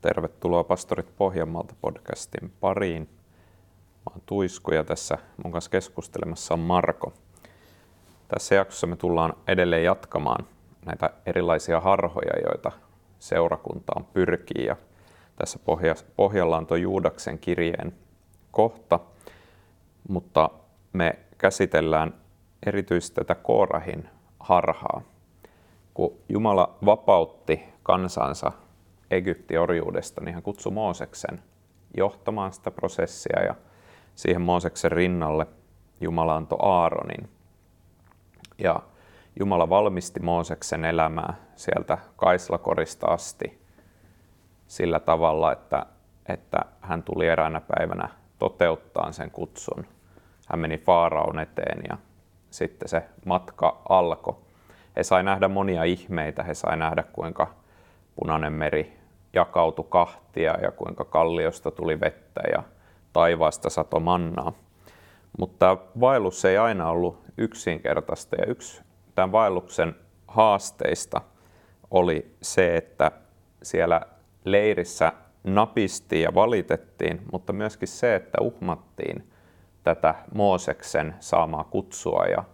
Tervetuloa Pastorit Pohjanmaalta podcastin pariin. Mä oon Tuisku ja tässä mun kanssa keskustelemassa on Marko. Tässä jaksossa me tullaan edelleen jatkamaan näitä erilaisia harhoja, joita seurakuntaan pyrkii. Ja tässä pohjalla on tuo Juudaksen kirjeen kohta, mutta me käsitellään erityisesti tätä Koorahin harhaa. Kun Jumala vapautti kansansa Egypti-orjuudesta, niin hän kutsui Mooseksen johtamaan sitä prosessia ja siihen Mooseksen rinnalle Jumala antoi Aaronin. Ja Jumala valmisti Mooseksen elämää sieltä Kaislakorista asti sillä tavalla, että, että hän tuli eräänä päivänä toteuttaa sen kutsun. Hän meni Faaraon eteen ja sitten se matka alkoi. He sai nähdä monia ihmeitä, he sai nähdä kuinka punainen meri jakautui kahtia ja kuinka kalliosta tuli vettä ja taivaasta sato mannaa. Mutta vaellus ei aina ollut yksinkertaista ja yksi tämän vaelluksen haasteista oli se, että siellä leirissä napistiin ja valitettiin, mutta myöskin se, että uhmattiin tätä Mooseksen saamaa kutsua ja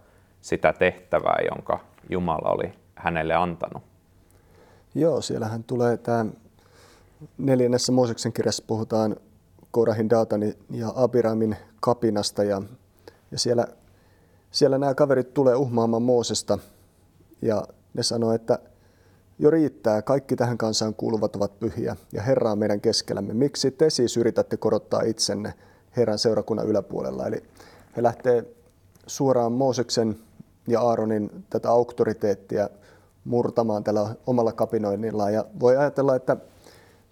sitä tehtävää, jonka Jumala oli hänelle antanut. Joo, siellähän tulee tämä neljännessä Mooseksen kirjassa puhutaan Korahin, Daatani ja Abiramin kapinasta ja, ja siellä, siellä nämä kaverit tulee uhmaamaan Moosesta ja ne sanoo, että jo riittää, kaikki tähän kansaan kuuluvat ovat pyhiä ja Herra on meidän keskellämme. Miksi te siis yritätte korottaa itsenne Herran seurakunnan yläpuolella? Eli he lähtee suoraan Mooseksen ja Aaronin tätä auktoriteettia murtamaan tällä omalla kapinoinnillaan. Ja voi ajatella, että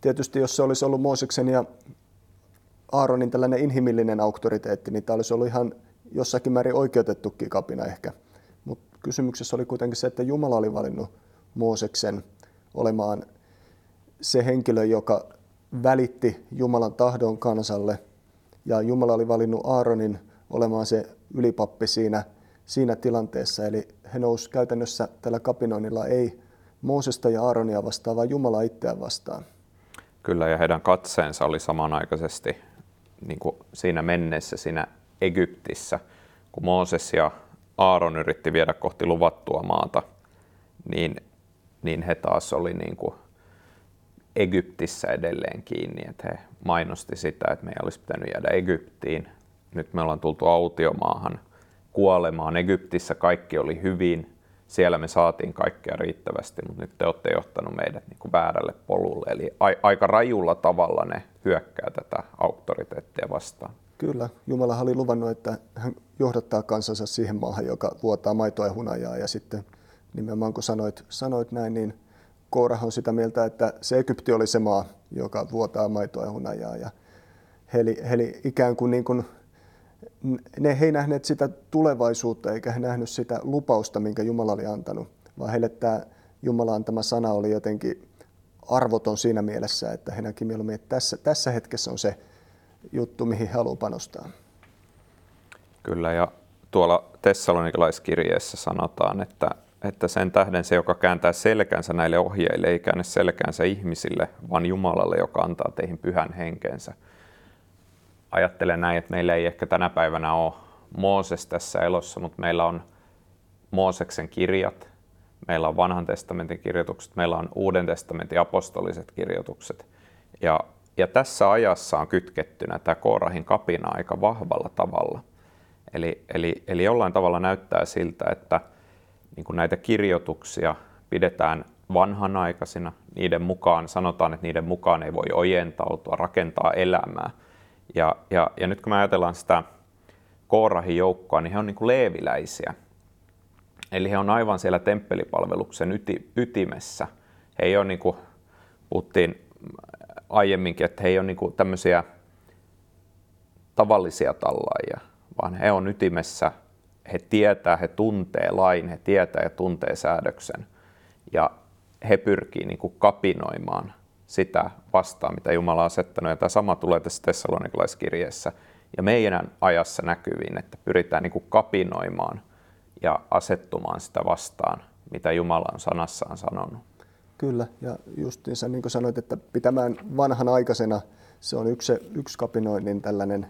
tietysti jos se olisi ollut Mooseksen ja Aaronin tällainen inhimillinen auktoriteetti, niin tämä olisi ollut ihan jossakin määrin oikeutettukin kapina ehkä. Mutta kysymyksessä oli kuitenkin se, että Jumala oli valinnut Mooseksen olemaan se henkilö, joka välitti Jumalan tahdon kansalle. Ja Jumala oli valinnut Aaronin olemaan se ylipappi siinä, siinä tilanteessa. Eli he nousi käytännössä tällä kapinoinnilla ei Moosesta ja Aaronia vastaan, vaan Jumala itseään vastaan. Kyllä, ja heidän katseensa oli samanaikaisesti niin kuin siinä menneessä, siinä Egyptissä, kun Mooses ja Aaron yritti viedä kohti luvattua maata, niin niin he taas oli niin kuin Egyptissä edelleen kiinni, että he mainosti sitä, että meidän olisi pitänyt jäädä Egyptiin. Nyt me ollaan tultu autiomaahan kuolemaan. Egyptissä kaikki oli hyvin, siellä me saatiin kaikkea riittävästi, mutta nyt te olette johtanut meidät niin kuin väärälle polulle. Eli a- aika rajulla tavalla ne hyökkää tätä auktoriteettia vastaan. Kyllä, Jumala oli luvannut, että hän johdattaa kansansa siihen maahan, joka vuotaa maitoa ja hunajaa ja sitten nimenomaan kun sanoit, sanoit näin, niin Koorah on sitä mieltä, että se Egypti oli se maa, joka vuotaa maitoa ja hunajaa. Ja he, he ikään kuin, niin kuin ne he ei nähneet sitä tulevaisuutta eikä he nähnyt sitä lupausta, minkä Jumala oli antanut, vaan heille tämä Jumala antama sana oli jotenkin arvoton siinä mielessä, että he näki mieluummin, että tässä, tässä hetkessä on se juttu, mihin he haluavat panostaa. Kyllä, ja tuolla Tessalonikilaiskirjeessä sanotaan, että että sen tähden se, joka kääntää selkänsä näille ohjeille, ei käännä selkänsä ihmisille, vaan Jumalalle, joka antaa teihin pyhän henkensä. Ajattelen näin, että meillä ei ehkä tänä päivänä ole Mooses tässä elossa, mutta meillä on Mooseksen kirjat, meillä on vanhan testamentin kirjoitukset, meillä on uuden testamentin apostoliset kirjoitukset. Ja, ja tässä ajassa on kytkettynä tämä Koorahin kapina aika vahvalla tavalla. Eli, eli, eli jollain tavalla näyttää siltä, että – niin kuin näitä kirjoituksia pidetään vanhanaikaisina. Niiden mukaan sanotaan, että niiden mukaan ei voi ojentautua, rakentaa elämää. Ja, ja, ja nyt kun me ajatellaan sitä Koorahin joukkoa, niin he on niin kuin leeviläisiä. Eli he on aivan siellä temppelipalveluksen yti, ytimessä. He ei ole, niin kuin puhuttiin aiemminkin, että he ei ole niin kuin tämmöisiä tavallisia tallaajia, vaan he on ytimessä he tietää, he tuntee lain, he tietää ja tuntee säädöksen. Ja he pyrkii niin kuin kapinoimaan sitä vastaan, mitä Jumala on asettanut. Ja tämä sama tulee tässä Tessalonikalaiskirjeessä ja meidän ajassa näkyviin, että pyritään niin kuin kapinoimaan ja asettumaan sitä vastaan, mitä Jumala on sanassaan sanonut. Kyllä, ja justiinsa niin kuin sanoit, että pitämään vanhan aikaisena, se on yksi, yksi kapinoinnin tällainen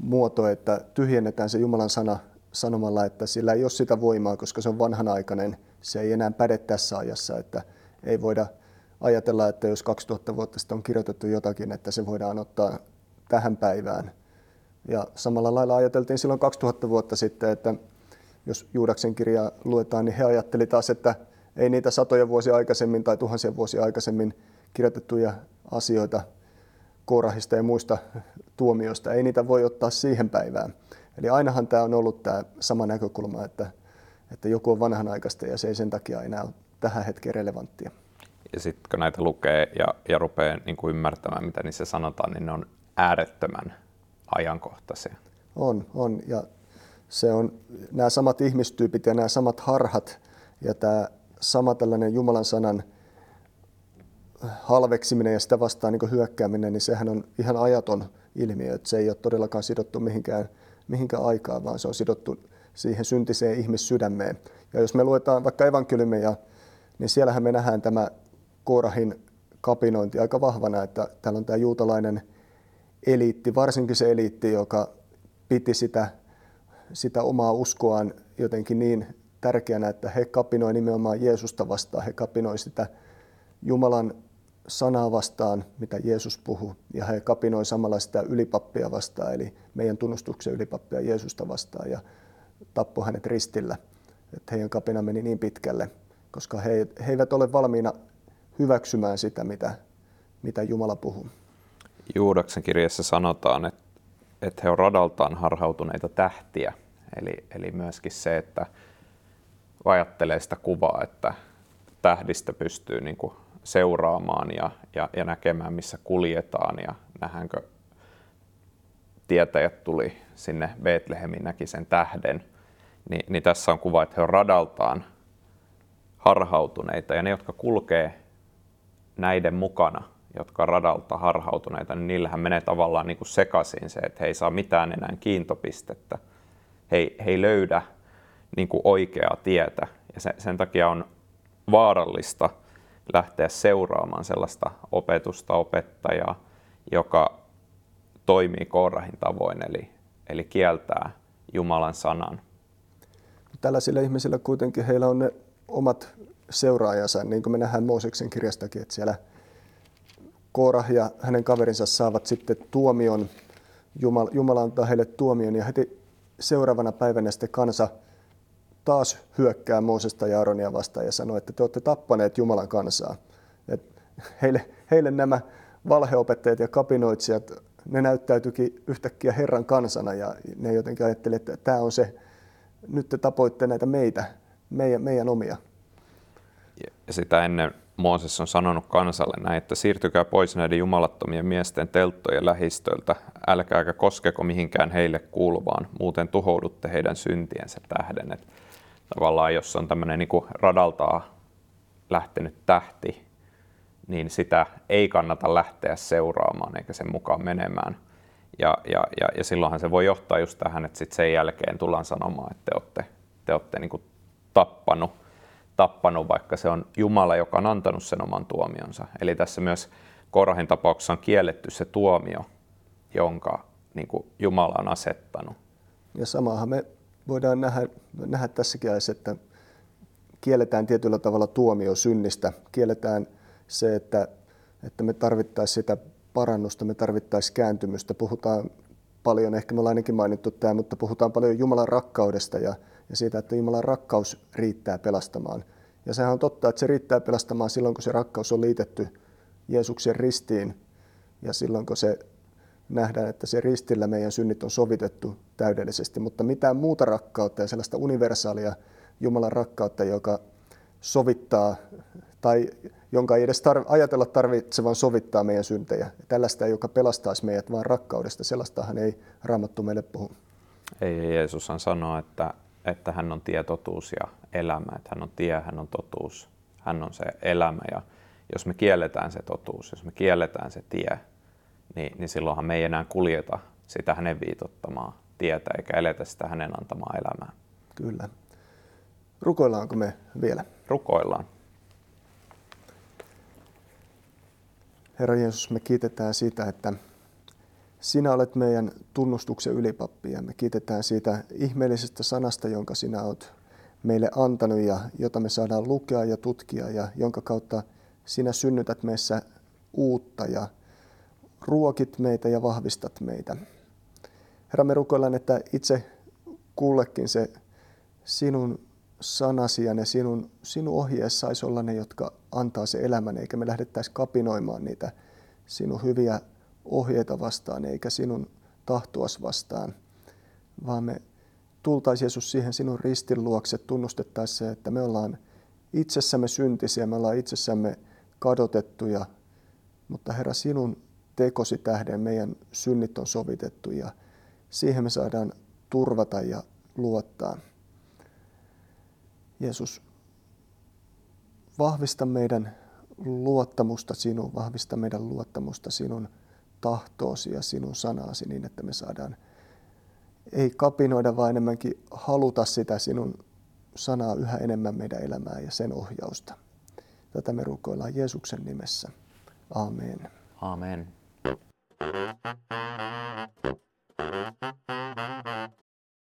muoto, että tyhjennetään se Jumalan sana sanomalla, että sillä ei ole sitä voimaa, koska se on vanhanaikainen. Se ei enää päde tässä ajassa, että ei voida ajatella, että jos 2000 vuotta sitten on kirjoitettu jotakin, että se voidaan ottaa tähän päivään. Ja samalla lailla ajateltiin silloin 2000 vuotta sitten, että jos Juudaksen kirjaa luetaan, niin he ajatteli taas, että ei niitä satoja vuosia aikaisemmin tai tuhansia vuosia aikaisemmin kirjoitettuja asioita Korahista ja muista tuomioista, ei niitä voi ottaa siihen päivään. Eli ainahan tämä on ollut tämä sama näkökulma, että, että joku on vanhanaikaista ja se ei sen takia enää ole tähän hetkeen relevanttia. Ja sitten kun näitä lukee ja, ja rupeaa niin kuin ymmärtämään, mitä niissä sanotaan, niin ne on äärettömän ajankohtaisia. On, on. Ja se on nämä samat ihmistyypit ja nämä samat harhat ja tämä sama tällainen Jumalan sanan halveksiminen ja sitä vastaan niin hyökkääminen, niin sehän on ihan ajaton ilmiö. Että se ei ole todellakaan sidottu mihinkään, mihinkään aikaan, vaan se on sidottu siihen syntiseen ihmissydämeen. Ja jos me luetaan vaikka evankeliumeja, niin siellähän me nähdään tämä Korahin kapinointi aika vahvana, että täällä on tämä juutalainen eliitti, varsinkin se eliitti, joka piti sitä, sitä omaa uskoaan jotenkin niin tärkeänä, että he kapinoi nimenomaan Jeesusta vastaan, he kapinoi sitä Jumalan sanaa vastaan, mitä Jeesus puhuu, ja he kapinoi samalla sitä ylipappia vastaan, eli meidän tunnustuksen ylipappia Jeesusta vastaan, ja tappoi hänet ristillä. Että heidän kapina meni niin pitkälle, koska he, he eivät ole valmiina hyväksymään sitä, mitä, mitä Jumala puhuu. Juudaksen kirjassa sanotaan, että, että he ovat radaltaan harhautuneita tähtiä. Eli, eli myöskin se, että ajattelee sitä kuvaa, että tähdistä pystyy niin kuin seuraamaan ja, ja, ja näkemään, missä kuljetaan ja nähdäänkö tietäjät tuli sinne Betlehemiin, näki sen tähden, niin, niin tässä on kuva, että he on radaltaan harhautuneita ja ne, jotka kulkee näiden mukana, jotka on radalta harhautuneita, niin niillähän menee tavallaan niin kuin sekaisin se, että he ei saa mitään enää kiintopistettä. He he ei löydä niin kuin oikeaa tietä ja se, sen takia on vaarallista lähteä seuraamaan sellaista opetusta, opettajaa, joka toimii Koorahin tavoin, eli, eli kieltää Jumalan sanan. Tällaisilla ihmisillä kuitenkin heillä on ne omat seuraajansa, niin kuin me nähdään Mooseksen kirjastakin, että siellä Koorah ja hänen kaverinsa saavat sitten tuomion, Jumala, Jumala antaa heille tuomion ja heti seuraavana päivänä sitten kansa taas hyökkää Moosesta ja Aaronia vastaan ja sanoo, että te olette tappaneet Jumalan kansaa. Et heille, heille nämä valheopettajat ja kapinoitsijat, ne näyttäytyikin yhtäkkiä Herran kansana ja ne jotenkin ajattelivat, että tämä on se, nyt te tapoitte näitä meitä, meidän, meidän omia. Ja sitä ennen Mooses on sanonut kansalle näin, että siirtykää pois näiden jumalattomien miesten telttojen lähistöltä, älkääkä koskeko mihinkään heille kuuluvaan, muuten tuhoudutte heidän syntiensä tähden. Et tavallaan jos on tämmöinen niin radaltaa lähtenyt tähti, niin sitä ei kannata lähteä seuraamaan eikä sen mukaan menemään. Ja, ja, ja, ja silloinhan se voi johtaa just tähän, että sit sen jälkeen tullaan sanomaan, että te olette, te olette niin tappanut tappanut, vaikka se on Jumala, joka on antanut sen oman tuomionsa. Eli tässä myös Korahin tapauksessa on kielletty se tuomio, jonka niin kuin Jumala on asettanut. Ja samahan me voidaan nähdä, nähdä tässäkin ajassa, että kielletään tietyllä tavalla tuomio synnistä. Kielletään se, että, että me tarvittaisiin sitä parannusta, me tarvittaisiin kääntymystä. Puhutaan paljon, ehkä me ollaan ainakin mainittu tämä, mutta puhutaan paljon Jumalan rakkaudesta ja ja siitä, että Jumalan rakkaus riittää pelastamaan. Ja sehän on totta, että se riittää pelastamaan silloin, kun se rakkaus on liitetty Jeesuksen ristiin ja silloin, kun se nähdään, että se ristillä meidän synnit on sovitettu täydellisesti, mutta mitään muuta rakkautta ja sellaista universaalia Jumalan rakkautta, joka sovittaa tai jonka ei edes tarv- ajatella tarvitsevan sovittaa meidän syntejä. Tällaista, joka pelastaisi meidät vain rakkaudesta, sellaistahan ei Raamattu meille puhu. Ei, Jeesushan sanoo, että että hän on tie, totuus ja elämä, että hän on tie, hän on totuus, hän on se elämä. Ja jos me kielletään se totuus, jos me kielletään se tie, niin, niin silloinhan me ei enää kuljeta sitä hänen viitottamaa tietä eikä eletä sitä hänen antamaa elämää. Kyllä. Rukoillaanko me vielä? Rukoillaan. Herra Jeesus, me kiitetään siitä, että sinä olet meidän tunnustuksen ylipappi ja me kiitetään siitä ihmeellisestä sanasta, jonka sinä olet meille antanut ja jota me saadaan lukea ja tutkia ja jonka kautta sinä synnytät meissä uutta ja ruokit meitä ja vahvistat meitä. Herra, me rukoillaan, että itse kullekin se sinun sanasi ja ne sinun, sinun ohjeessa saisi olla ne, jotka antaa se elämän, eikä me lähdettäisi kapinoimaan niitä sinun hyviä ohjeita vastaan, eikä sinun tahtoas vastaan, vaan me tultaisiin Jeesus siihen sinun ristin luokse tunnustettaisiin se, että me ollaan itsessämme syntisiä, me ollaan itsessämme kadotettuja, mutta Herra, sinun tekosi tähden meidän synnit on sovitettu ja siihen me saadaan turvata ja luottaa. Jeesus, vahvista meidän luottamusta sinuun, vahvista meidän luottamusta sinun tahtoosi ja sinun sanaasi niin, että me saadaan ei kapinoida, vaan enemmänkin haluta sitä sinun sanaa yhä enemmän meidän elämää ja sen ohjausta. Tätä me rukoillaan Jeesuksen nimessä. Amen. Amen.